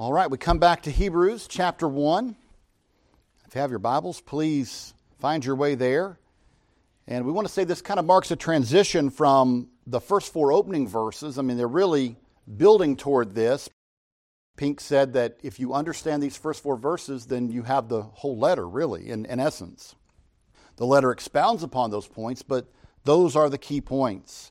All right, we come back to Hebrews chapter 1. If you have your Bibles, please find your way there. And we want to say this kind of marks a transition from the first four opening verses. I mean, they're really building toward this. Pink said that if you understand these first four verses, then you have the whole letter, really, in, in essence. The letter expounds upon those points, but those are the key points.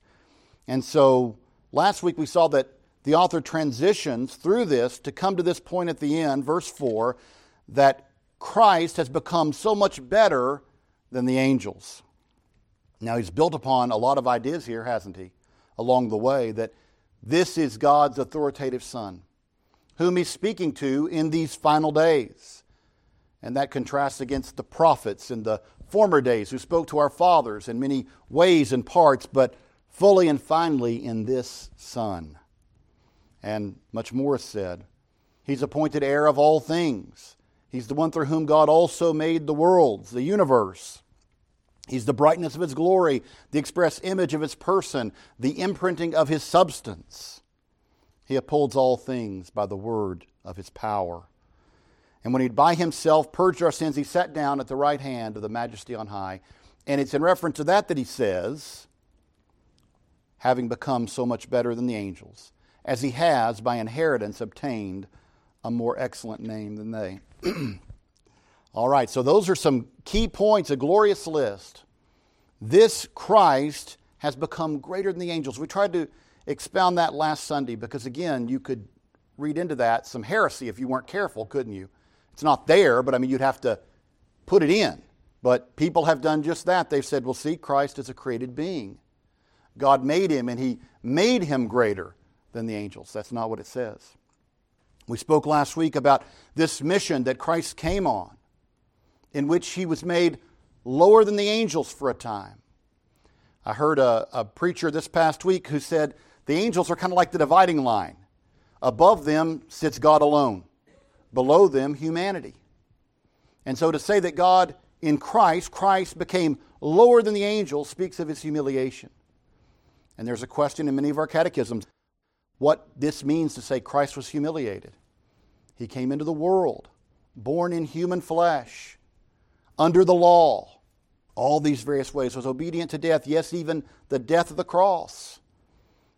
And so last week we saw that the author transitions through this to come to this point at the end, verse 4, that Christ has become so much better than the angels. Now, he's built upon a lot of ideas here, hasn't he, along the way, that this is God's authoritative Son, whom he's speaking to in these final days. And that contrasts against the prophets in the former days who spoke to our fathers in many ways and parts, but fully and finally in this Son and much more is said. He's appointed heir of all things. He's the one through whom God also made the worlds, the universe. He's the brightness of his glory, the express image of his person, the imprinting of his substance. He upholds all things by the word of his power. And when he'd by himself purged our sins, he sat down at the right hand of the majesty on high. And it's in reference to that that he says, having become so much better than the angels as he has by inheritance obtained a more excellent name than they. All right, so those are some key points, a glorious list. This Christ has become greater than the angels. We tried to expound that last Sunday because, again, you could read into that some heresy if you weren't careful, couldn't you? It's not there, but I mean, you'd have to put it in. But people have done just that. They've said, well, see, Christ is a created being. God made him, and he made him greater than the angels. That's not what it says. We spoke last week about this mission that Christ came on, in which he was made lower than the angels for a time. I heard a, a preacher this past week who said the angels are kind of like the dividing line. Above them sits God alone, below them, humanity. And so to say that God in Christ, Christ became lower than the angels, speaks of his humiliation. And there's a question in many of our catechisms what this means to say Christ was humiliated. He came into the world, born in human flesh, under the law, all these various ways, was obedient to death, yes, even the death of the cross.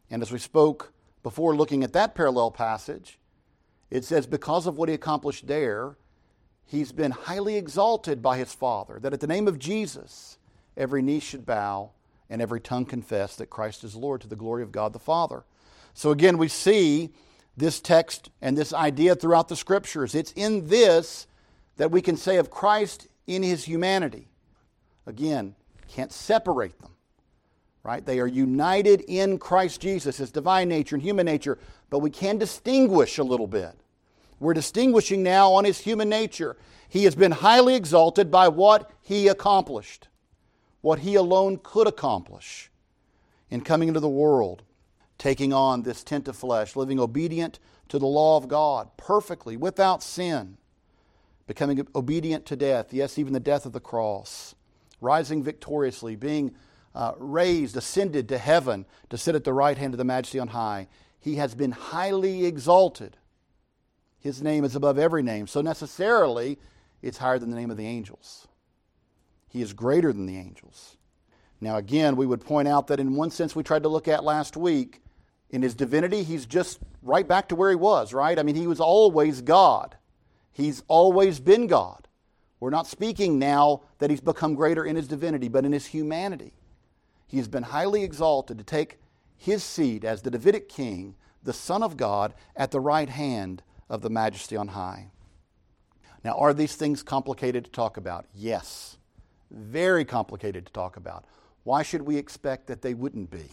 And as we spoke before looking at that parallel passage, it says, because of what he accomplished there, he's been highly exalted by his Father, that at the name of Jesus, every knee should bow and every tongue confess that Christ is Lord to the glory of God the Father. So again, we see this text and this idea throughout the scriptures. It's in this that we can say of Christ in his humanity. Again, can't separate them, right? They are united in Christ Jesus, his divine nature and human nature, but we can distinguish a little bit. We're distinguishing now on his human nature. He has been highly exalted by what he accomplished, what he alone could accomplish in coming into the world taking on this tent of flesh, living obedient to the law of God perfectly, without sin, becoming obedient to death, yes, even the death of the cross, rising victoriously, being uh, raised, ascended to heaven to sit at the right hand of the majesty on high. He has been highly exalted. His name is above every name, so necessarily it's higher than the name of the angels. He is greater than the angels. Now, again, we would point out that in one sense we tried to look at last week, in his divinity, he's just right back to where he was, right? I mean, he was always God. He's always been God. We're not speaking now that he's become greater in his divinity, but in his humanity. He has been highly exalted to take his seat as the Davidic king, the Son of God, at the right hand of the majesty on high. Now, are these things complicated to talk about? Yes. Very complicated to talk about. Why should we expect that they wouldn't be?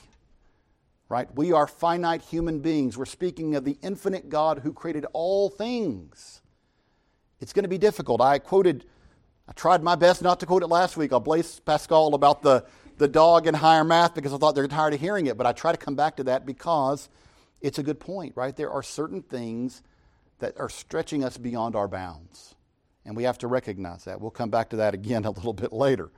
Right? We are finite human beings. We're speaking of the infinite God who created all things. It's going to be difficult. I quoted, I tried my best not to quote it last week. I'll Blaise Pascal about the, the dog in higher math because I thought they're tired of hearing it, but I try to come back to that because it's a good point, right? There are certain things that are stretching us beyond our bounds. And we have to recognize that. We'll come back to that again a little bit later.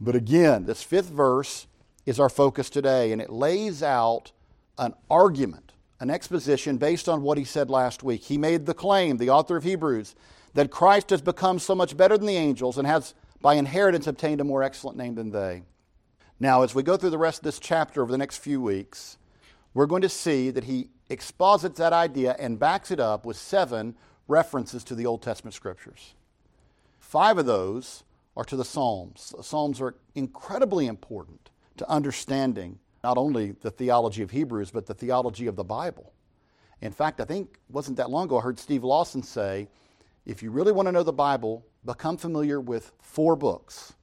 But again, this fifth verse is our focus today, and it lays out an argument, an exposition based on what he said last week. He made the claim, the author of Hebrews, that Christ has become so much better than the angels and has by inheritance obtained a more excellent name than they. Now, as we go through the rest of this chapter over the next few weeks, we're going to see that he exposits that idea and backs it up with seven references to the Old Testament scriptures. Five of those are to the Psalms. The Psalms are incredibly important to understanding not only the theology of Hebrews, but the theology of the Bible. In fact, I think wasn't that long ago I heard Steve Lawson say, if you really want to know the Bible, become familiar with four books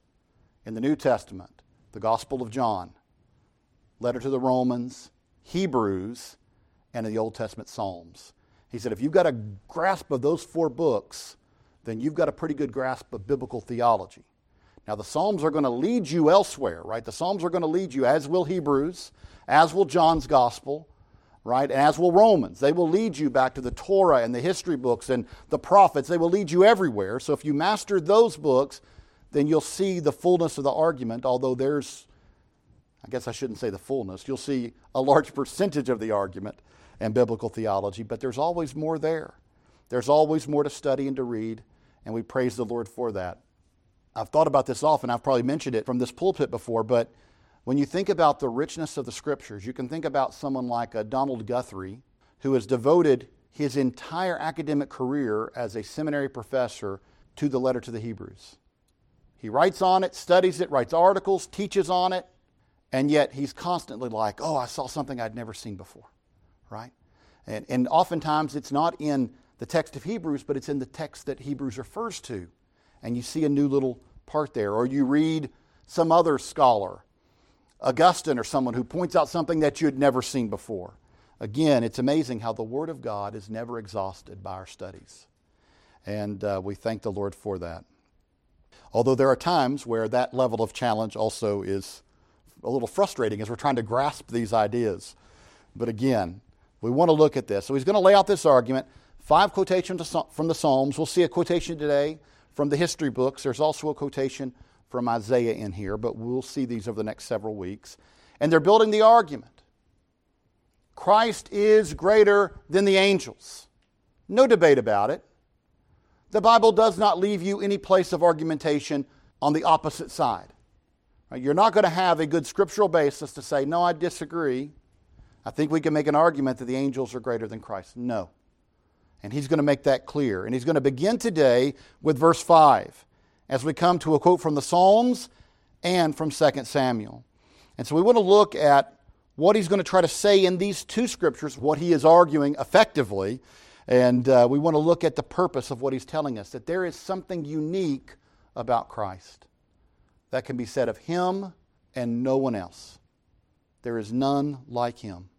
in the New Testament the Gospel of John, letter to the Romans, Hebrews, and in the Old Testament Psalms. He said, if you've got a grasp of those four books, then you've got a pretty good grasp of biblical theology. Now, the Psalms are going to lead you elsewhere, right? The Psalms are going to lead you, as will Hebrews, as will John's Gospel, right? And as will Romans. They will lead you back to the Torah and the history books and the prophets. They will lead you everywhere. So if you master those books, then you'll see the fullness of the argument, although there's, I guess I shouldn't say the fullness, you'll see a large percentage of the argument and biblical theology, but there's always more there. There's always more to study and to read, and we praise the Lord for that. I've thought about this often, I've probably mentioned it from this pulpit before, but when you think about the richness of the scriptures, you can think about someone like a Donald Guthrie, who has devoted his entire academic career as a seminary professor to the letter to the Hebrews. He writes on it, studies it, writes articles, teaches on it, and yet he's constantly like, oh, I saw something I'd never seen before, right? And, and oftentimes it's not in the text of Hebrews, but it's in the text that Hebrews refers to. And you see a new little part there. Or you read some other scholar, Augustine or someone who points out something that you had never seen before. Again, it's amazing how the Word of God is never exhausted by our studies. And uh, we thank the Lord for that. Although there are times where that level of challenge also is a little frustrating as we're trying to grasp these ideas. But again, we want to look at this. So he's going to lay out this argument. Five quotations from the Psalms. We'll see a quotation today from the history books. There's also a quotation from Isaiah in here, but we'll see these over the next several weeks. And they're building the argument Christ is greater than the angels. No debate about it. The Bible does not leave you any place of argumentation on the opposite side. You're not going to have a good scriptural basis to say, no, I disagree. I think we can make an argument that the angels are greater than Christ. No. And he's going to make that clear. And he's going to begin today with verse 5 as we come to a quote from the Psalms and from 2 Samuel. And so we want to look at what he's going to try to say in these two scriptures, what he is arguing effectively, and uh, we want to look at the purpose of what he's telling us that there is something unique about Christ that can be said of him and no one else. There is none like him.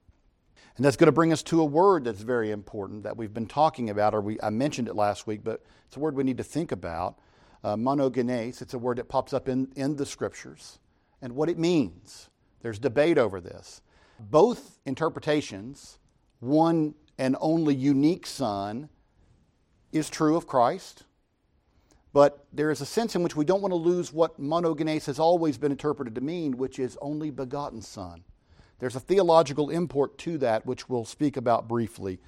And that's going to bring us to a word that's very important that we've been talking about, or we, I mentioned it last week, but it's a word we need to think about. Uh, monogenes, it's a word that pops up in, in the scriptures, and what it means. There's debate over this. Both interpretations, one and only unique Son is true of Christ. But there is a sense in which we don't want to lose what monogenes has always been interpreted to mean, which is only begotten Son. There's a theological import to that, which we'll speak about briefly.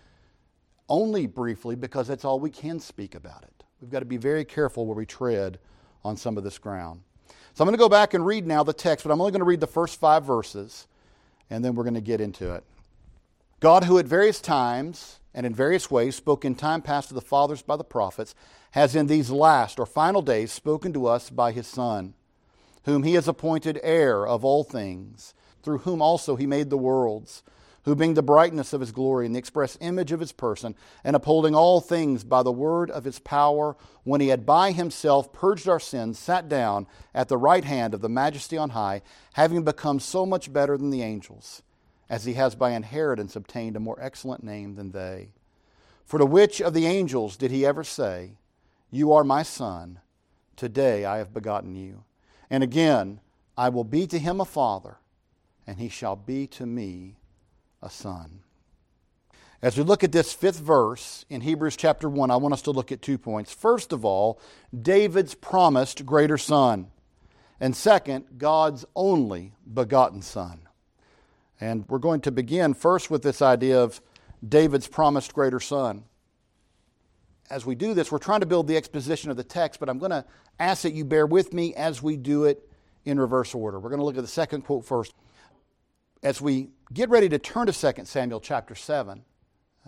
Only briefly, because that's all we can speak about it. We've got to be very careful where we tread on some of this ground. So I'm going to go back and read now the text, but I'm only going to read the first five verses, and then we're going to get into it. God, who at various times and in various ways spoke in time past to the fathers by the prophets, has in these last or final days spoken to us by his Son, whom he has appointed heir of all things, through whom also he made the worlds, who being the brightness of his glory and the express image of his person, and upholding all things by the word of his power, when he had by himself purged our sins, sat down at the right hand of the majesty on high, having become so much better than the angels as he has by inheritance obtained a more excellent name than they. For to which of the angels did he ever say, You are my son, today I have begotten you? And again, I will be to him a father, and he shall be to me a son. As we look at this fifth verse in Hebrews chapter 1, I want us to look at two points. First of all, David's promised greater son. And second, God's only begotten son. And we're going to begin first with this idea of David's promised greater son. As we do this, we're trying to build the exposition of the text, but I'm going to ask that you bear with me as we do it in reverse order. We're going to look at the second quote first. As we get ready to turn to 2 Samuel chapter 7,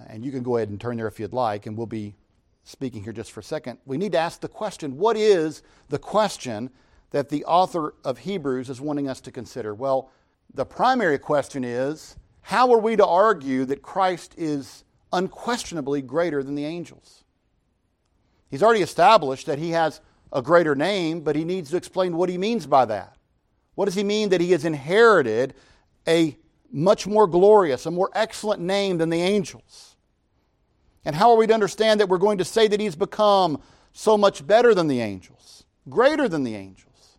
and you can go ahead and turn there if you'd like, and we'll be speaking here just for a second. We need to ask the question what is the question that the author of Hebrews is wanting us to consider? Well, the primary question is how are we to argue that Christ is unquestionably greater than the angels? He's already established that he has a greater name, but he needs to explain what he means by that. What does he mean that he has inherited a much more glorious, a more excellent name than the angels? And how are we to understand that we're going to say that he's become so much better than the angels, greater than the angels?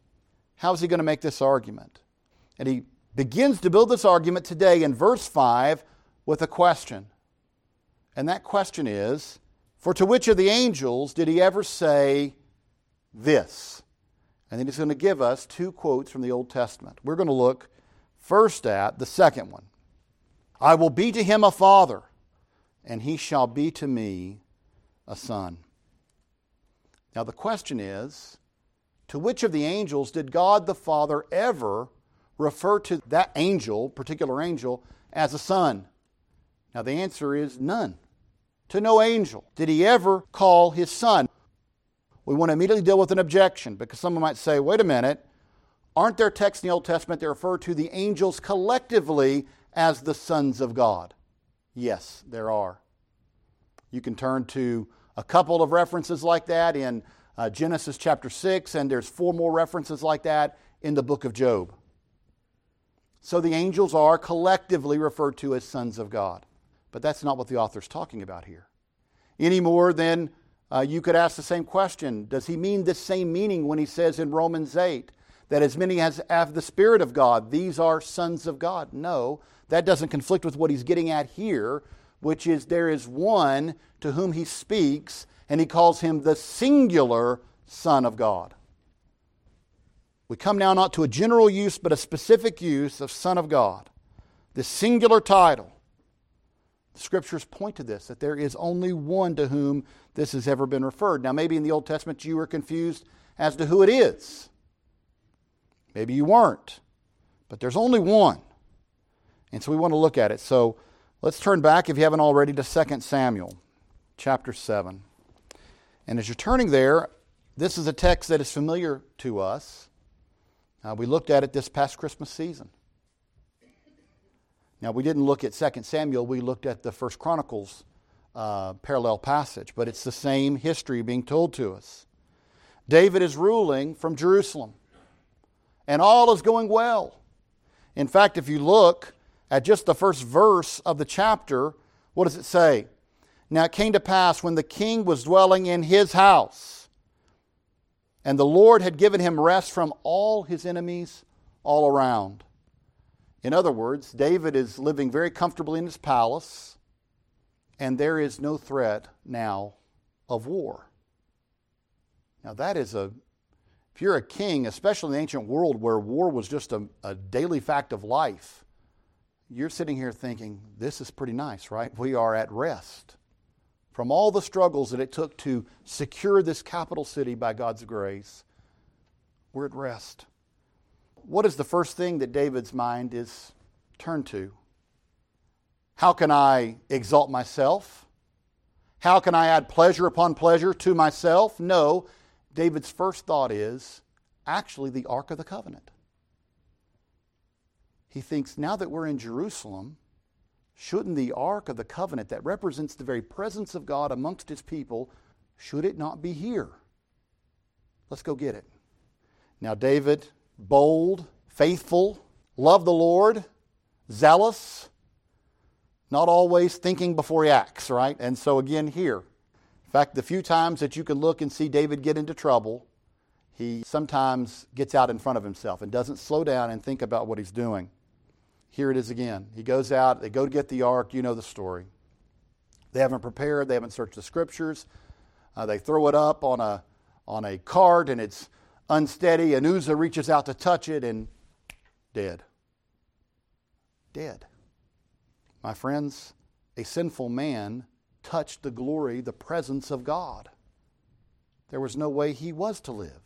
How is he going to make this argument? And he begins to build this argument today in verse 5 with a question. And that question is For to which of the angels did he ever say this? And then he's going to give us two quotes from the Old Testament. We're going to look first at the second one I will be to him a father, and he shall be to me a son. Now, the question is to which of the angels did God the Father ever refer to that angel, particular angel, as a son? Now, the answer is none. To no angel did he ever call his son. We want to immediately deal with an objection because someone might say, wait a minute, aren't there texts in the Old Testament that refer to the angels collectively as the sons of God? Yes, there are. You can turn to a couple of references like that in uh, Genesis chapter 6, and there's four more references like that in the book of Job. So the angels are collectively referred to as sons of God. But that's not what the author's talking about here. Any more than uh, you could ask the same question Does he mean the same meaning when he says in Romans 8 that as many as have the Spirit of God, these are sons of God? No, that doesn't conflict with what he's getting at here, which is there is one to whom he speaks, and he calls him the singular Son of God. We come now not to a general use, but a specific use of Son of God, this singular title. The scriptures point to this, that there is only one to whom this has ever been referred. Now, maybe in the Old Testament you were confused as to who it is. Maybe you weren't. But there's only one. And so we want to look at it. So let's turn back, if you haven't already, to 2 Samuel chapter 7. And as you're turning there, this is a text that is familiar to us. Uh, we looked at it this past Christmas season. Now, we didn't look at 2 Samuel, we looked at the First Chronicles uh, parallel passage, but it's the same history being told to us. David is ruling from Jerusalem, and all is going well. In fact, if you look at just the first verse of the chapter, what does it say? Now it came to pass when the king was dwelling in his house and the Lord had given him rest from all his enemies all around. In other words, David is living very comfortably in his palace, and there is no threat now of war. Now, that is a, if you're a king, especially in the ancient world where war was just a, a daily fact of life, you're sitting here thinking, this is pretty nice, right? We are at rest from all the struggles that it took to secure this capital city by God's grace, we're at rest. What is the first thing that David's mind is turned to? How can I exalt myself? How can I add pleasure upon pleasure to myself? No, David's first thought is actually the Ark of the Covenant. He thinks now that we're in Jerusalem, Shouldn't the Ark of the Covenant that represents the very presence of God amongst His people, should it not be here? Let's go get it. Now, David, bold, faithful, love the Lord, zealous, not always thinking before he acts, right? And so, again, here. In fact, the few times that you can look and see David get into trouble, he sometimes gets out in front of himself and doesn't slow down and think about what he's doing. Here it is again. He goes out, they go to get the ark. You know the story. They haven't prepared, they haven't searched the scriptures. Uh, they throw it up on a, on a cart and it's unsteady, and Uzzah reaches out to touch it and dead. Dead. My friends, a sinful man touched the glory, the presence of God. There was no way he was to live.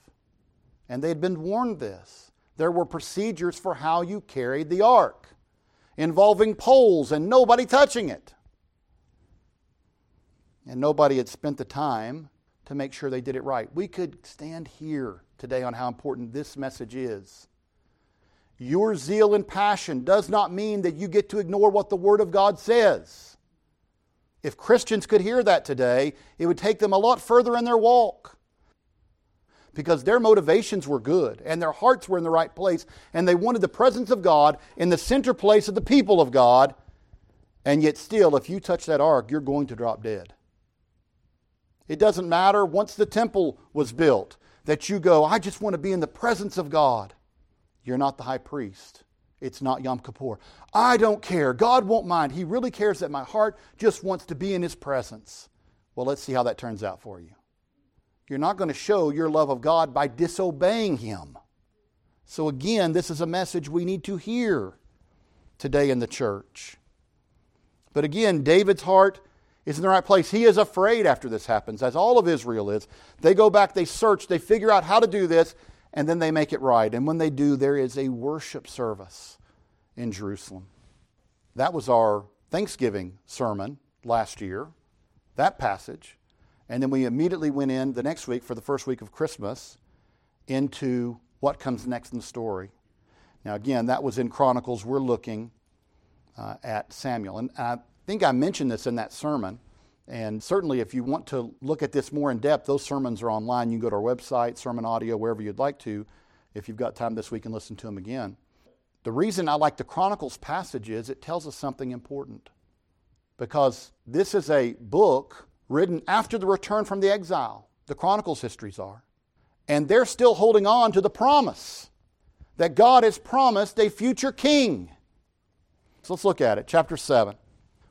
And they had been warned this. There were procedures for how you carried the ark, involving poles and nobody touching it. And nobody had spent the time to make sure they did it right. We could stand here today on how important this message is. Your zeal and passion does not mean that you get to ignore what the Word of God says. If Christians could hear that today, it would take them a lot further in their walk. Because their motivations were good and their hearts were in the right place, and they wanted the presence of God in the center place of the people of God. And yet, still, if you touch that ark, you're going to drop dead. It doesn't matter once the temple was built that you go, I just want to be in the presence of God. You're not the high priest. It's not Yom Kippur. I don't care. God won't mind. He really cares that my heart just wants to be in His presence. Well, let's see how that turns out for you. You're not going to show your love of God by disobeying Him. So, again, this is a message we need to hear today in the church. But again, David's heart is in the right place. He is afraid after this happens, as all of Israel is. They go back, they search, they figure out how to do this, and then they make it right. And when they do, there is a worship service in Jerusalem. That was our Thanksgiving sermon last year, that passage. And then we immediately went in the next week for the first week of Christmas into what comes next in the story. Now, again, that was in Chronicles. We're looking uh, at Samuel. And I think I mentioned this in that sermon. And certainly, if you want to look at this more in depth, those sermons are online. You can go to our website, sermon audio, wherever you'd like to, if you've got time this week and listen to them again. The reason I like the Chronicles passage is it tells us something important. Because this is a book written after the return from the exile. The Chronicles histories are. And they're still holding on to the promise that God has promised a future king. So let's look at it. Chapter 7.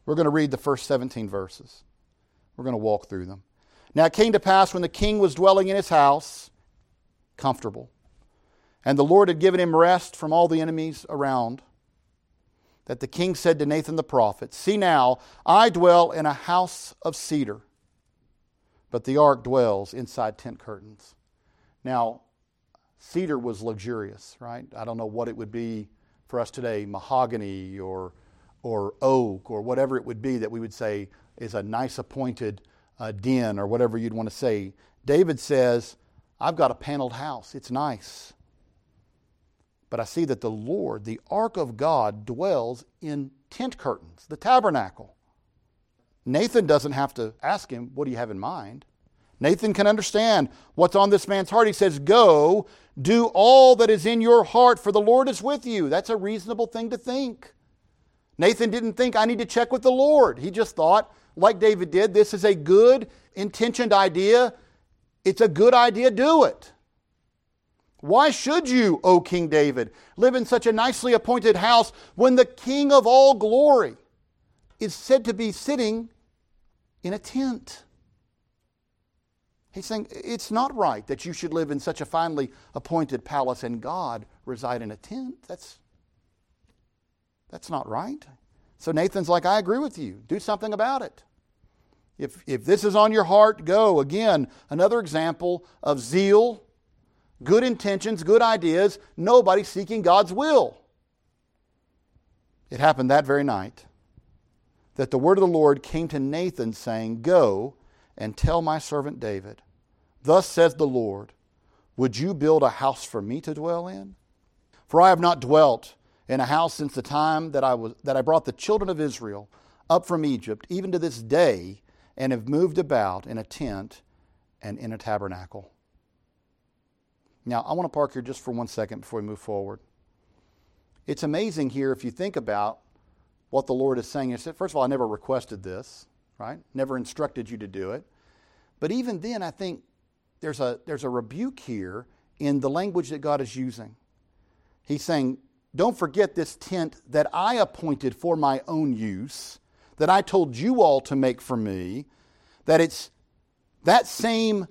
We're going to read the first 17 verses. We're going to walk through them. Now it came to pass when the king was dwelling in his house, comfortable, and the Lord had given him rest from all the enemies around, that the king said to Nathan the prophet, See now, I dwell in a house of cedar, but the ark dwells inside tent curtains. Now, cedar was luxurious, right? I don't know what it would be for us today, mahogany or, or oak or whatever it would be that we would say is a nice appointed uh, den or whatever you'd want to say. David says, I've got a paneled house. It's nice. But I see that the Lord, the ark of God, dwells in tent curtains, the tabernacle. Nathan doesn't have to ask him, What do you have in mind? Nathan can understand what's on this man's heart. He says, Go, do all that is in your heart, for the Lord is with you. That's a reasonable thing to think. Nathan didn't think, I need to check with the Lord. He just thought, like David did. This is a good intentioned idea. It's a good idea, do it. Why should you, O King David, live in such a nicely appointed house when the King of all glory is said to be sitting in a tent? He's saying it's not right that you should live in such a finely appointed palace and God reside in a tent. That's, that's not right. So Nathan's like, I agree with you. Do something about it. If, if this is on your heart, go. Again, another example of zeal, good intentions, good ideas, nobody seeking God's will. It happened that very night that the word of the Lord came to Nathan, saying, Go and tell my servant David, Thus says the Lord, Would you build a house for me to dwell in? For I have not dwelt in a house since the time that I, was, that I brought the children of Israel up from Egypt, even to this day, and have moved about in a tent and in a tabernacle. Now, I want to park here just for one second before we move forward. It's amazing here if you think about what the Lord is saying. He said, First of all, I never requested this, right? Never instructed you to do it. But even then, I think there's a, there's a rebuke here in the language that God is using. He's saying, don't forget this tent that I appointed for my own use, that I told you all to make for me, that it's that same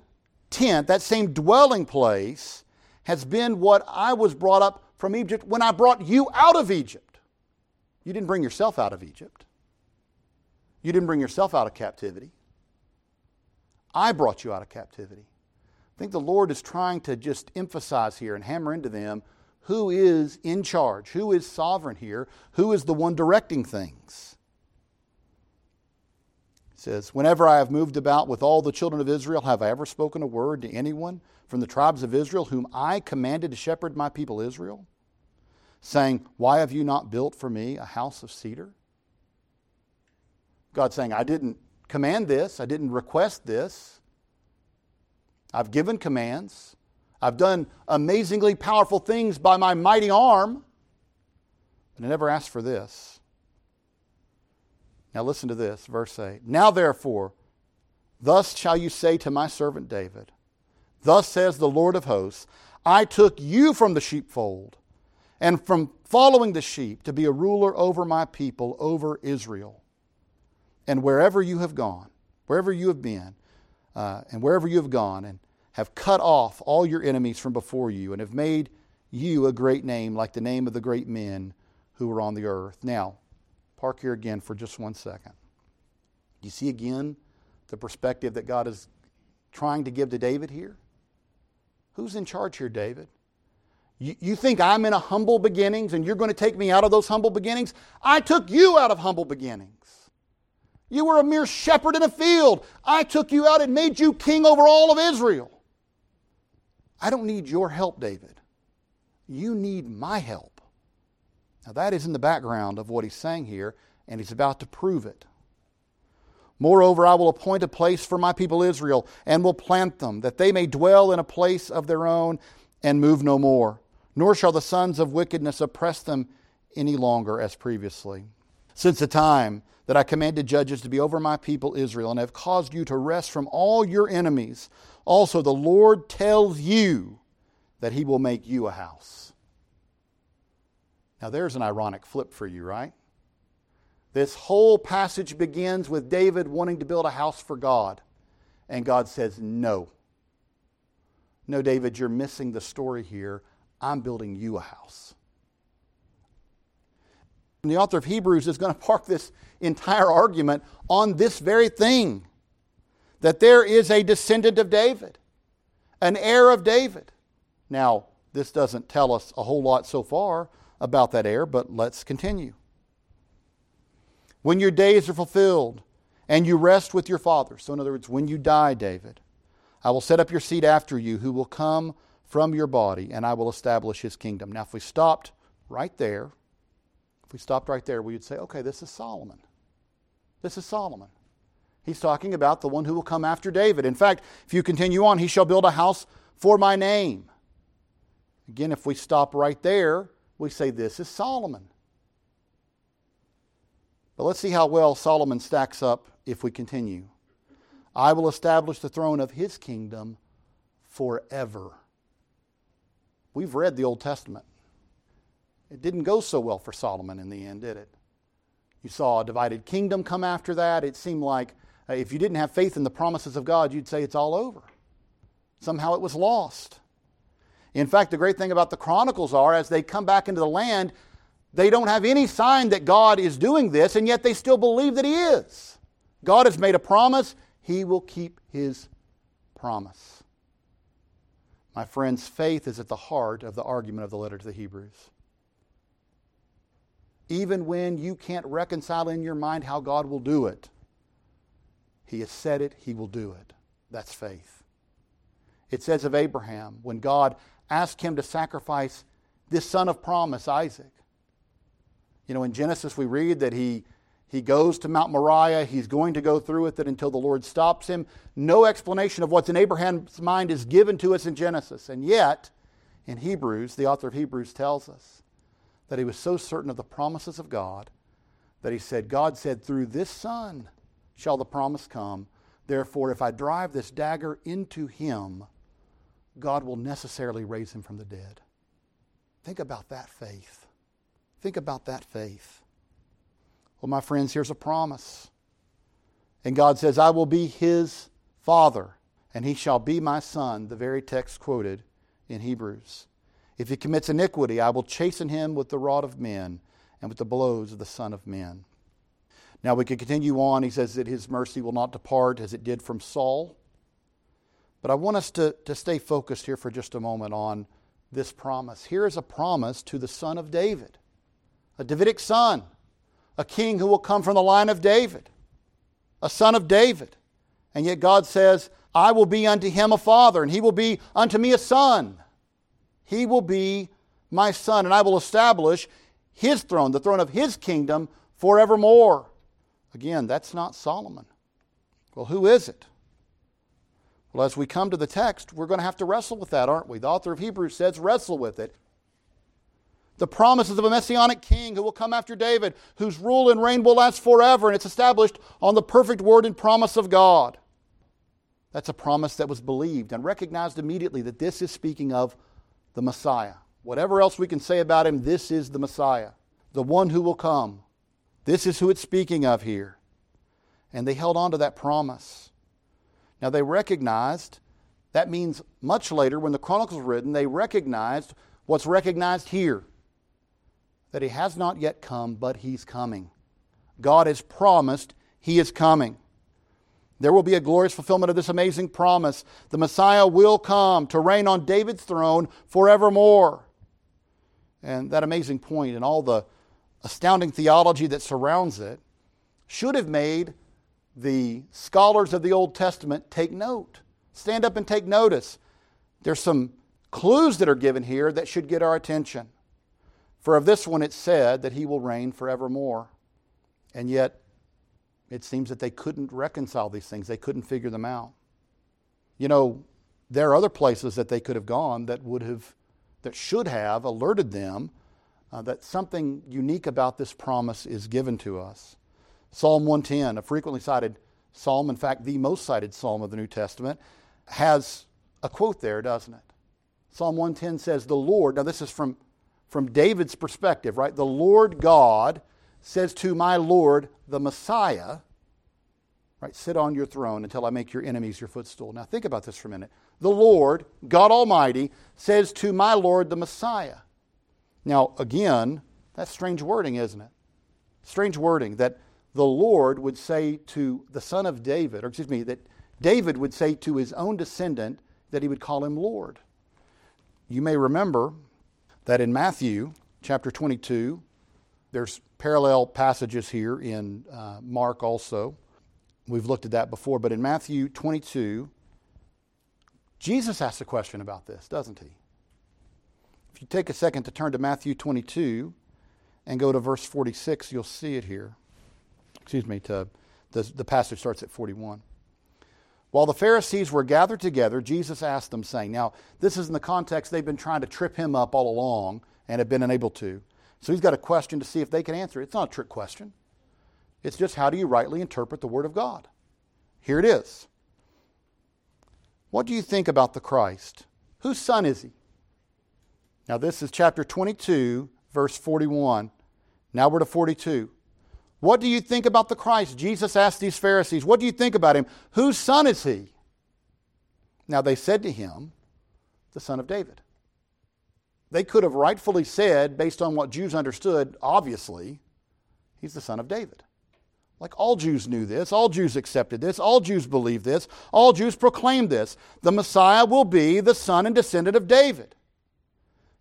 tent, that same dwelling place, has been what I was brought up from Egypt when I brought you out of Egypt. You didn't bring yourself out of Egypt. You didn't bring yourself out of captivity. I brought you out of captivity. I think the Lord is trying to just emphasize here and hammer into them who is in charge, who is sovereign here, who is the one directing things. It says, Whenever I have moved about with all the children of Israel, have I ever spoken a word to anyone from the tribes of Israel whom I commanded to shepherd my people Israel? Saying, Why have you not built for me a house of cedar? God saying, I didn't command this, I didn't request this. I've given commands. I've done amazingly powerful things by my mighty arm, but I never asked for this. Now listen to this, verse 8. Now therefore, thus shall you say to my servant David, Thus says the Lord of hosts, I took you from the sheepfold and from following the sheep to be a ruler over my people, over Israel. And wherever you have gone, wherever you have been, uh, and wherever you have gone, and have cut off all your enemies from before you, and have made you a great name, like the name of the great men who were on the earth. Now, park here again for just one second. Do you see again the perspective that God is trying to give to David here? Who's in charge here, David? You, you think I'm in a humble beginnings and you're going to take me out of those humble beginnings? I took you out of humble beginnings. You were a mere shepherd in a field. I took you out and made you king over all of Israel. I don't need your help, David. You need my help. Now, that is in the background of what he's saying here, and he's about to prove it. Moreover, I will appoint a place for my people Israel, and will plant them, that they may dwell in a place of their own and move no more. Nor shall the sons of wickedness oppress them any longer as previously. Since the time that I commanded judges to be over my people Israel, and have caused you to rest from all your enemies. Also, the Lord tells you that he will make you a house. Now, there's an ironic flip for you, right? This whole passage begins with David wanting to build a house for God, and God says, No. No, David, you're missing the story here. I'm building you a house. And the author of Hebrews is going to park this entire argument on this very thing that there is a descendant of David, an heir of David. Now, this doesn't tell us a whole lot so far about that heir, but let's continue. When your days are fulfilled and you rest with your father, so in other words, when you die, David, I will set up your seed after you, who will come from your body, and I will establish his kingdom. Now, if we stopped right there, if we stopped right there, we would say, okay, this is Solomon. This is Solomon. He's talking about the one who will come after David. In fact, if you continue on, he shall build a house for my name. Again, if we stop right there, we say this is Solomon. But let's see how well Solomon stacks up if we continue. I will establish the throne of his kingdom forever. We've read the Old Testament. It didn't go so well for Solomon in the end, did it? You saw a divided kingdom come after that. It seemed like Uh, if you didn't have faith in the promises of God, you'd say it's all over. Somehow it was lost. In fact, the great thing about the Chronicles are as they come back into the land, they don't have any sign that God is doing this, and yet they still believe that He is. God has made a promise, He will keep His promise. My friends, faith is at the heart of the argument of the letter to the Hebrews even when you can't reconcile in your mind how God will do it. He has said it, He will do it. That's faith. It says of Abraham, when God asked him to sacrifice this son of promise, Isaac. You know, in Genesis, we read that he, he goes to Mount Moriah. He's going to go through with it until the Lord stops him. No explanation of what's in Abraham's mind is given to us in Genesis. And yet, in Hebrews, the author of Hebrews tells us that he was so certain of the promises of God that he said, God said, through this son shall the promise come. Therefore, if I drive this dagger into him, God will necessarily raise him from the dead. Think about that faith. Think about that faith. Well, my friends, here's a promise. And God says, I will be his father, and he shall be my son, the very text quoted in Hebrews. If he commits iniquity, I will chasten him with the rod of men and with the blows of the Son of Men. Now we could continue on. He says that his mercy will not depart as it did from Saul. But I want us to, to stay focused here for just a moment on this promise. Here is a promise to the son of David, a Davidic son, a king who will come from the line of David, a son of David. And yet God says, I will be unto him a father, and he will be unto me a son. He will be my son, and I will establish his throne, the throne of his kingdom, forevermore. Again, that's not Solomon. Well, who is it? Well, as we come to the text, we're going to have to wrestle with that, aren't we? The author of Hebrews says, wrestle with it. The promises of a messianic king who will come after David, whose rule and reign will last forever, and it's established on the perfect word and promise of God. That's a promise that was believed and recognized immediately that this is speaking of the Messiah. Whatever else we can say about him, this is the Messiah, the one who will come. This is who it's speaking of here. And they held on to that promise. Now they recognized, that means much later when the Chronicles were written, they recognized what's recognized here that he has not yet come, but he's coming. God has promised he is coming. There will be a glorious fulfillment of this amazing promise. The Messiah will come to reign on David's throne forevermore. And that amazing point and all the astounding theology that surrounds it should have made the scholars of the Old Testament take note. Stand up and take notice. There's some clues that are given here that should get our attention. For of this one it said that he will reign forevermore. And yet, it seems that they couldn't reconcile these things, they couldn't figure them out. You know, there are other places that they could have gone that would have, that should have alerted them uh, that something unique about this promise is given to us. Psalm 110, a frequently cited psalm, in fact, the most cited psalm of the New Testament, has a quote there, doesn't it? Psalm 110 says, The Lord, now this is from, from David's perspective, right? The Lord God says to my Lord, the Messiah, right, sit on your throne until I make your enemies your footstool. Now think about this for a minute. The Lord, God Almighty, says to my Lord, the Messiah. Now, again, that's strange wording, isn't it? Strange wording that the Lord would say to the son of David, or excuse me, that David would say to his own descendant that he would call him Lord. You may remember that in Matthew chapter 22, there's parallel passages here in uh, Mark also. We've looked at that before, but in Matthew 22, Jesus asks a question about this, doesn't he? If you take a second to turn to Matthew 22 and go to verse 46, you'll see it here excuse me, to the, the passage starts at 41. While the Pharisees were gathered together, Jesus asked them, saying, Now, this is in the context they've been trying to trip him up all along and have been unable to. So he's got a question to see if they can answer it. It's not a trick question, it's just how do you rightly interpret the Word of God? Here it is. What do you think about the Christ? Whose son is he? Now, this is chapter 22, verse 41. Now we're to 42. What do you think about the Christ? Jesus asked these Pharisees, What do you think about him? Whose son is he? Now they said to him, The son of David. They could have rightfully said, based on what Jews understood, obviously, he's the son of David. Like all Jews knew this, all Jews accepted this, all Jews believed this, all Jews proclaimed this. The Messiah will be the son and descendant of David.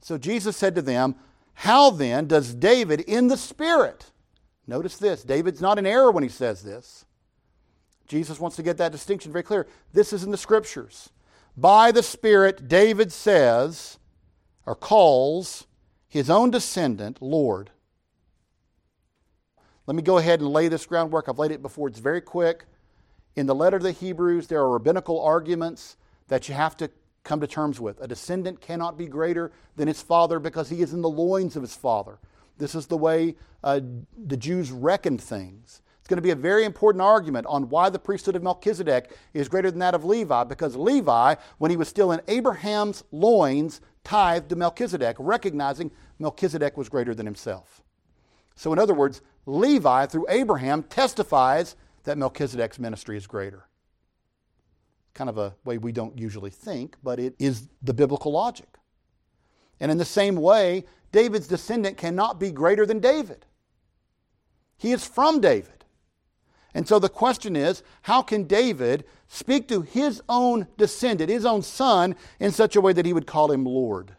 So Jesus said to them, How then does David in the Spirit? Notice this David's not in error when he says this. Jesus wants to get that distinction very clear. This is in the scriptures. By the Spirit, David says or calls his own descendant Lord. Let me go ahead and lay this groundwork. I've laid it before, it's very quick. In the letter to the Hebrews, there are rabbinical arguments that you have to come to terms with. A descendant cannot be greater than his father because he is in the loins of his father. This is the way uh, the Jews reckoned things. It's going to be a very important argument on why the priesthood of Melchizedek is greater than that of Levi, because Levi, when he was still in Abraham's loins, tithed to Melchizedek, recognizing Melchizedek was greater than himself. So, in other words, Levi, through Abraham, testifies that Melchizedek's ministry is greater. Kind of a way we don't usually think, but it is the biblical logic. And in the same way, David's descendant cannot be greater than David. He is from David. And so the question is how can David speak to his own descendant, his own son, in such a way that he would call him Lord?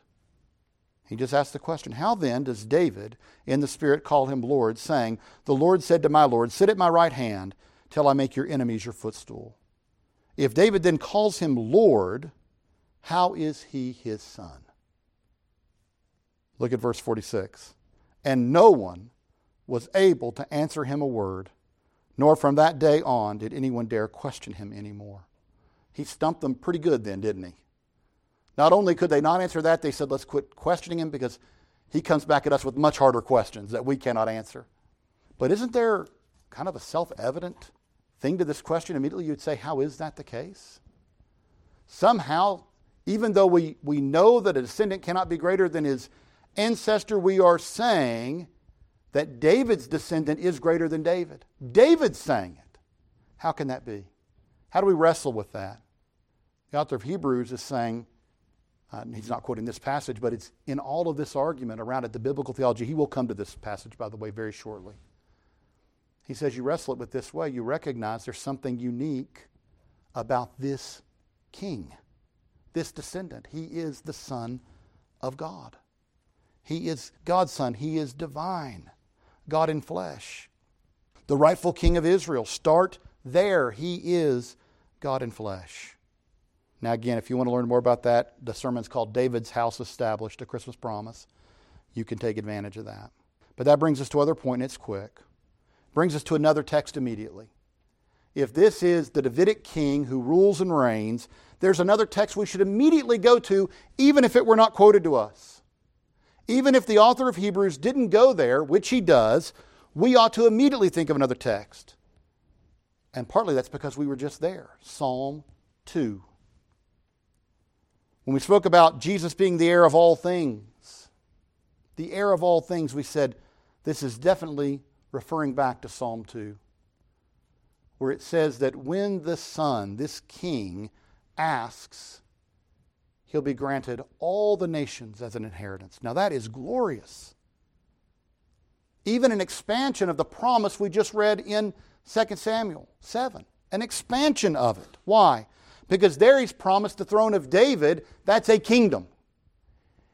He just asked the question How then does David in the Spirit call him Lord, saying, The Lord said to my Lord, Sit at my right hand till I make your enemies your footstool? If David then calls him Lord, how is he his son? Look at verse 46. And no one was able to answer him a word, nor from that day on did anyone dare question him anymore. He stumped them pretty good then, didn't he? Not only could they not answer that, they said, let's quit questioning him because he comes back at us with much harder questions that we cannot answer. But isn't there kind of a self evident thing to this question? Immediately you'd say, how is that the case? Somehow, even though we, we know that a descendant cannot be greater than his ancestor, we are saying that David's descendant is greater than David. David's saying it. How can that be? How do we wrestle with that? The author of Hebrews is saying, uh, he's not quoting this passage, but it's in all of this argument around it, the biblical theology. He will come to this passage, by the way, very shortly. He says, You wrestle it with this way. You recognize there's something unique about this king, this descendant. He is the Son of God. He is God's Son. He is divine, God in flesh. The rightful King of Israel. Start there. He is God in flesh. Now, again, if you want to learn more about that, the sermon's called David's House Established, a Christmas Promise. You can take advantage of that. But that brings us to other point, and it's quick. Brings us to another text immediately. If this is the Davidic king who rules and reigns, there's another text we should immediately go to, even if it were not quoted to us. Even if the author of Hebrews didn't go there, which he does, we ought to immediately think of another text. And partly that's because we were just there Psalm 2. When we spoke about Jesus being the heir of all things, the heir of all things, we said this is definitely referring back to Psalm 2, where it says that when the Son, this King, asks he'll be granted all the nations as an inheritance. Now, that is glorious. Even an expansion of the promise we just read in 2 Samuel 7. An expansion of it. Why? Because there he's promised the throne of David, that's a kingdom.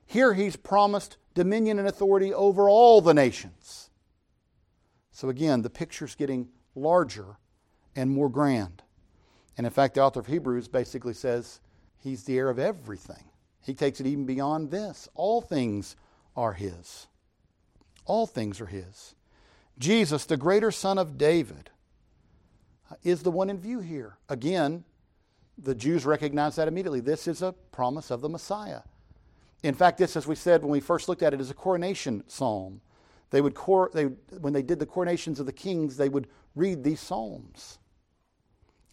Here he's promised dominion and authority over all the nations. So again, the picture's getting larger and more grand. And in fact, the author of Hebrews basically says He's the heir of everything. He takes it even beyond this. All things are His. All things are His. Jesus, the greater Son of David, is the one in view here. Again, the Jews recognize that immediately. This is a promise of the Messiah. In fact, this, as we said when we first looked at it, is a coronation psalm. They would cor- they, when they did the coronations of the kings, they would read these psalms.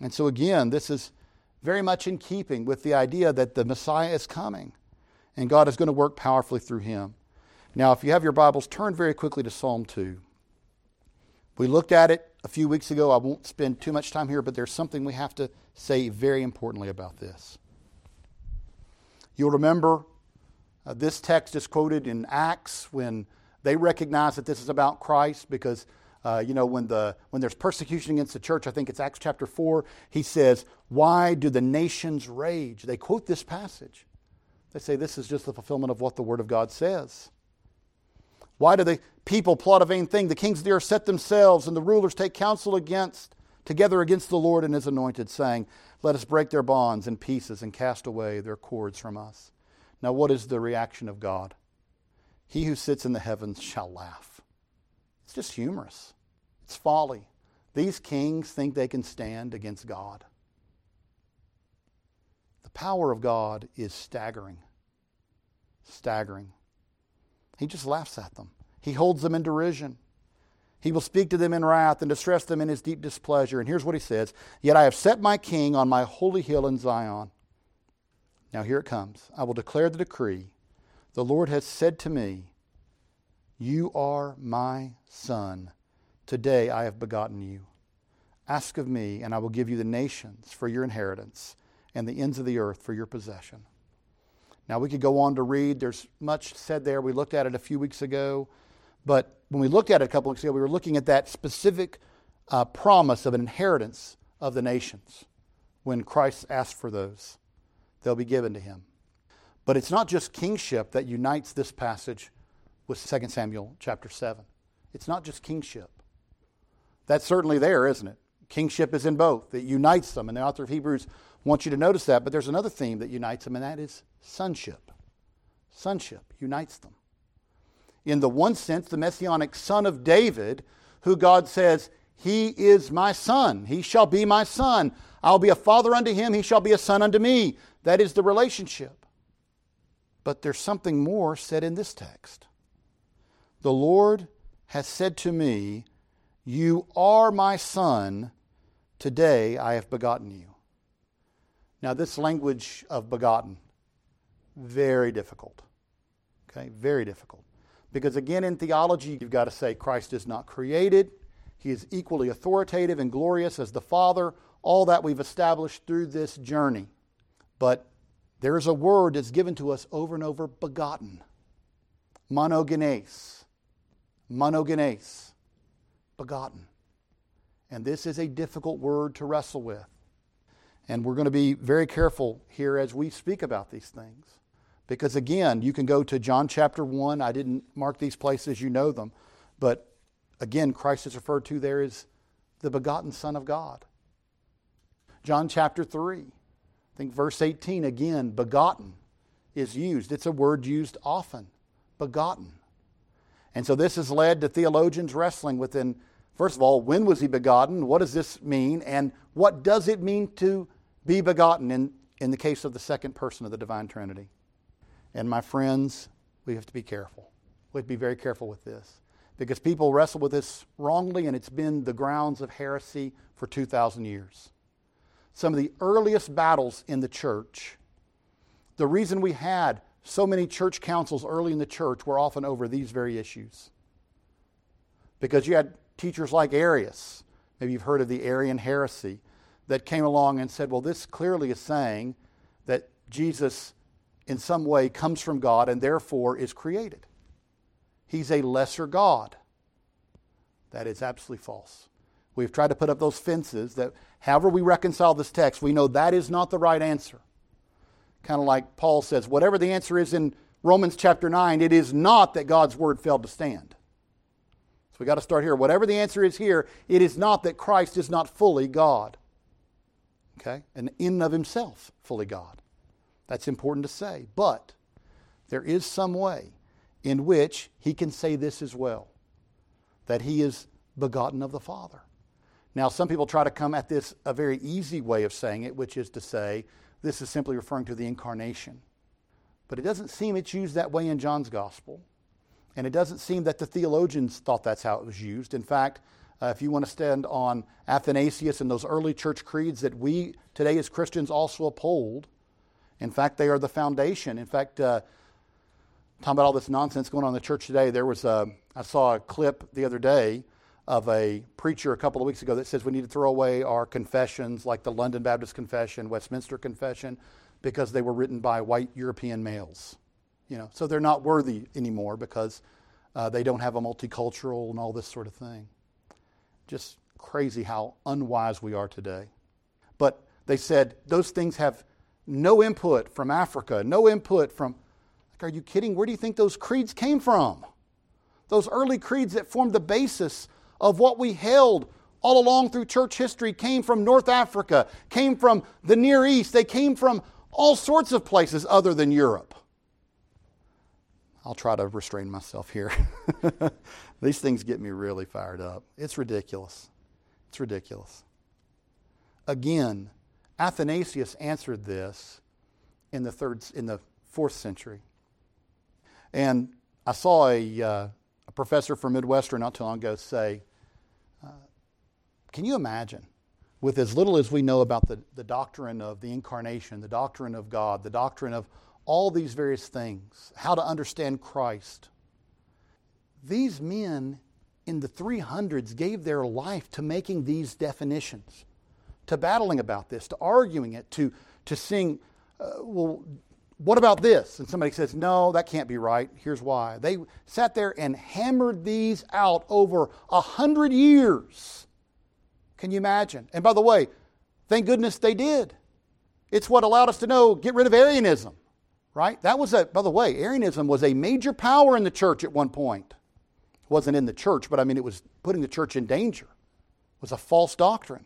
And so, again, this is very much in keeping with the idea that the Messiah is coming and God is going to work powerfully through him. Now, if you have your Bibles, turn very quickly to Psalm 2. We looked at it a few weeks ago. I won't spend too much time here, but there's something we have to say very importantly about this. You'll remember uh, this text is quoted in Acts when they recognize that this is about Christ because uh, you know, when, the, when there's persecution against the church, I think it's Acts chapter 4, he says, Why do the nations rage? They quote this passage. They say this is just the fulfillment of what the Word of God says. Why do the people plot a vain thing? The kings of the earth set themselves, and the rulers take counsel against, together against the Lord and his anointed, saying, Let us break their bonds in pieces and cast away their cords from us. Now, what is the reaction of God? He who sits in the heavens shall laugh. It's just humorous. It's folly. These kings think they can stand against God. The power of God is staggering. Staggering. He just laughs at them, he holds them in derision. He will speak to them in wrath and distress them in his deep displeasure. And here's what he says Yet I have set my king on my holy hill in Zion. Now here it comes. I will declare the decree. The Lord has said to me, You are my son. Today I have begotten you. Ask of me, and I will give you the nations for your inheritance and the ends of the earth for your possession. Now, we could go on to read. There's much said there. We looked at it a few weeks ago. But when we looked at it a couple weeks ago, we were looking at that specific uh, promise of an inheritance of the nations when Christ asks for those. They'll be given to him. But it's not just kingship that unites this passage with 2 Samuel chapter 7. It's not just kingship. That's certainly there, isn't it? Kingship is in both. It unites them, and the author of Hebrews wants you to notice that. But there's another theme that unites them, and that is sonship. Sonship unites them. In the one sense, the messianic son of David, who God says, He is my son. He shall be my son. I'll be a father unto him. He shall be a son unto me. That is the relationship. But there's something more said in this text. The Lord has said to me, You are my son. Today I have begotten you. Now, this language of begotten, very difficult. Okay, very difficult. Because again, in theology, you've got to say Christ is not created. He is equally authoritative and glorious as the Father. All that we've established through this journey. But there is a word that's given to us over and over begotten. Monogenes. Monogenes. Begotten. And this is a difficult word to wrestle with. And we're going to be very careful here as we speak about these things. Because again, you can go to John chapter 1. I didn't mark these places, you know them. But again, Christ is referred to there as the begotten Son of God. John chapter 3, I think verse 18, again, begotten is used. It's a word used often. Begotten. And so this has led to theologians wrestling within, first of all, when was he begotten? What does this mean? And what does it mean to be begotten in, in the case of the second person of the divine Trinity? And my friends, we have to be careful. We have to be very careful with this because people wrestle with this wrongly, and it's been the grounds of heresy for 2,000 years. Some of the earliest battles in the church, the reason we had so many church councils early in the church were often over these very issues. Because you had teachers like Arius, maybe you've heard of the Arian heresy, that came along and said, well, this clearly is saying that Jesus in some way comes from God and therefore is created. He's a lesser God. That is absolutely false. We've tried to put up those fences that, however we reconcile this text, we know that is not the right answer. Kind of like Paul says, whatever the answer is in Romans chapter 9, it is not that God's word failed to stand. So we've got to start here. Whatever the answer is here, it is not that Christ is not fully God. Okay? And in of himself, fully God. That's important to say. But there is some way in which he can say this as well that he is begotten of the Father. Now, some people try to come at this a very easy way of saying it, which is to say, this is simply referring to the incarnation. But it doesn't seem it's used that way in John's gospel. And it doesn't seem that the theologians thought that's how it was used. In fact, uh, if you want to stand on Athanasius and those early church creeds that we today as Christians also uphold, in fact, they are the foundation. In fact, uh, talking about all this nonsense going on in the church today, there was a, I saw a clip the other day of a preacher a couple of weeks ago that says we need to throw away our confessions like the London Baptist Confession, Westminster Confession, because they were written by white European males. You know, so they're not worthy anymore because uh, they don't have a multicultural and all this sort of thing. Just crazy how unwise we are today. But they said those things have no input from Africa, no input from. Like, are you kidding? Where do you think those creeds came from? Those early creeds that formed the basis of what we held all along through church history came from North Africa, came from the Near East, they came from all sorts of places other than Europe. I'll try to restrain myself here. These things get me really fired up. It's ridiculous. It's ridiculous. Again, Athanasius answered this in the third in the fourth century. And I saw a, uh, a professor from Midwestern not too long ago say, uh, Can you imagine, with as little as we know about the, the doctrine of the incarnation, the doctrine of God, the doctrine of all these various things, how to understand Christ, these men in the 300s gave their life to making these definitions, to battling about this, to arguing it, to, to seeing, uh, well, what about this? And somebody says, no, that can't be right. Here's why. They sat there and hammered these out over a hundred years. Can you imagine? And by the way, thank goodness they did. It's what allowed us to know get rid of Arianism, right? That was a, by the way, Arianism was a major power in the church at one point. It wasn't in the church, but I mean, it was putting the church in danger. It was a false doctrine.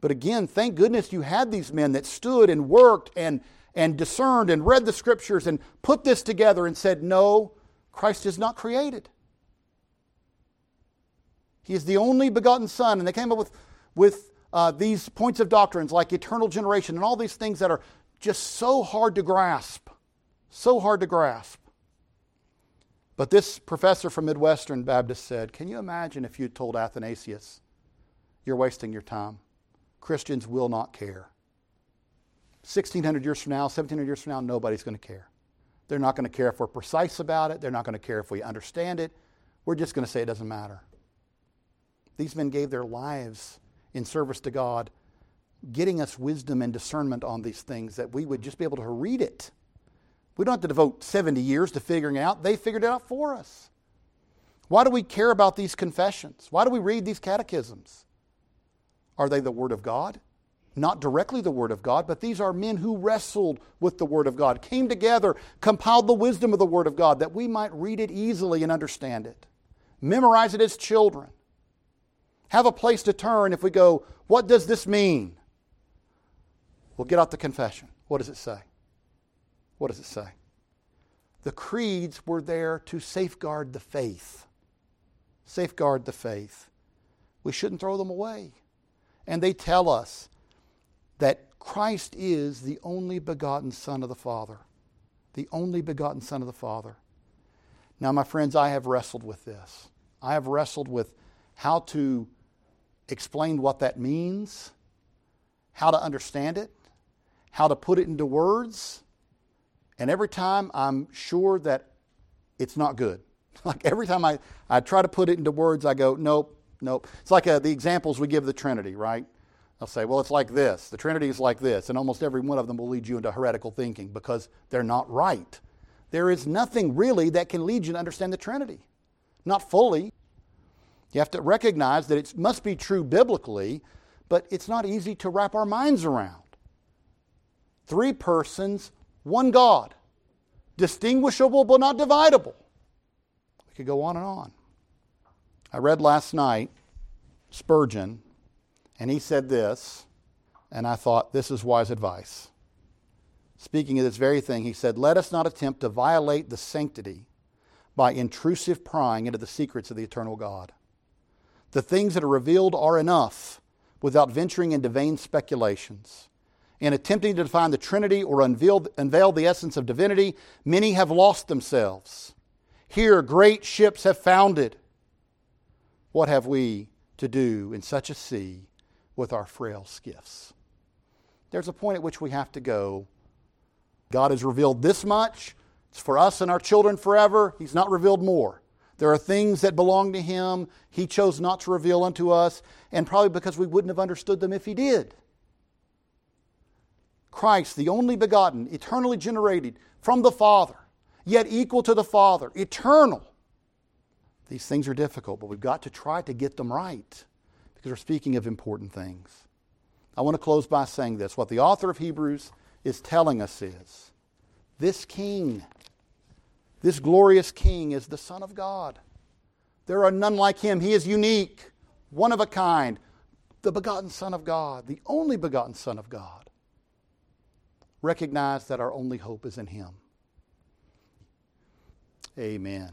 But again, thank goodness you had these men that stood and worked and, and discerned and read the scriptures and put this together and said, no, Christ is not created. He is the only begotten Son. And they came up with, with uh, these points of doctrines like eternal generation and all these things that are just so hard to grasp. So hard to grasp. But this professor from Midwestern Baptist said, Can you imagine if you told Athanasius, You're wasting your time? Christians will not care. 1600 years from now, 1700 years from now, nobody's going to care. They're not going to care if we're precise about it. They're not going to care if we understand it. We're just going to say it doesn't matter. These men gave their lives in service to God, getting us wisdom and discernment on these things that we would just be able to read it. We don't have to devote 70 years to figuring it out. They figured it out for us. Why do we care about these confessions? Why do we read these catechisms? Are they the Word of God? Not directly the Word of God, but these are men who wrestled with the Word of God, came together, compiled the wisdom of the Word of God that we might read it easily and understand it. Memorize it as children. Have a place to turn if we go, What does this mean? We'll get out the confession. What does it say? What does it say? The creeds were there to safeguard the faith. Safeguard the faith. We shouldn't throw them away and they tell us that Christ is the only begotten Son of the Father. The only begotten Son of the Father. Now, my friends, I have wrestled with this. I have wrestled with how to explain what that means, how to understand it, how to put it into words. And every time I'm sure that it's not good. Like every time I, I try to put it into words, I go, nope, Nope. It's like uh, the examples we give the Trinity, right? They'll say, well, it's like this. The Trinity is like this. And almost every one of them will lead you into heretical thinking because they're not right. There is nothing really that can lead you to understand the Trinity. Not fully. You have to recognize that it must be true biblically, but it's not easy to wrap our minds around. Three persons, one God. Distinguishable but not dividable. We could go on and on. I read last night Spurgeon, and he said this, and I thought, this is wise advice. Speaking of this very thing, he said, Let us not attempt to violate the sanctity by intrusive prying into the secrets of the eternal God. The things that are revealed are enough without venturing into vain speculations. In attempting to define the Trinity or unveil, unveil the essence of divinity, many have lost themselves. Here, great ships have founded what have we to do in such a sea with our frail skiffs? There's a point at which we have to go. God has revealed this much. It's for us and our children forever. He's not revealed more. There are things that belong to Him He chose not to reveal unto us, and probably because we wouldn't have understood them if He did. Christ, the only begotten, eternally generated from the Father, yet equal to the Father, eternal, these things are difficult, but we've got to try to get them right because we're speaking of important things. I want to close by saying this. What the author of Hebrews is telling us is this king, this glorious king, is the Son of God. There are none like him. He is unique, one of a kind, the begotten Son of God, the only begotten Son of God. Recognize that our only hope is in him. Amen.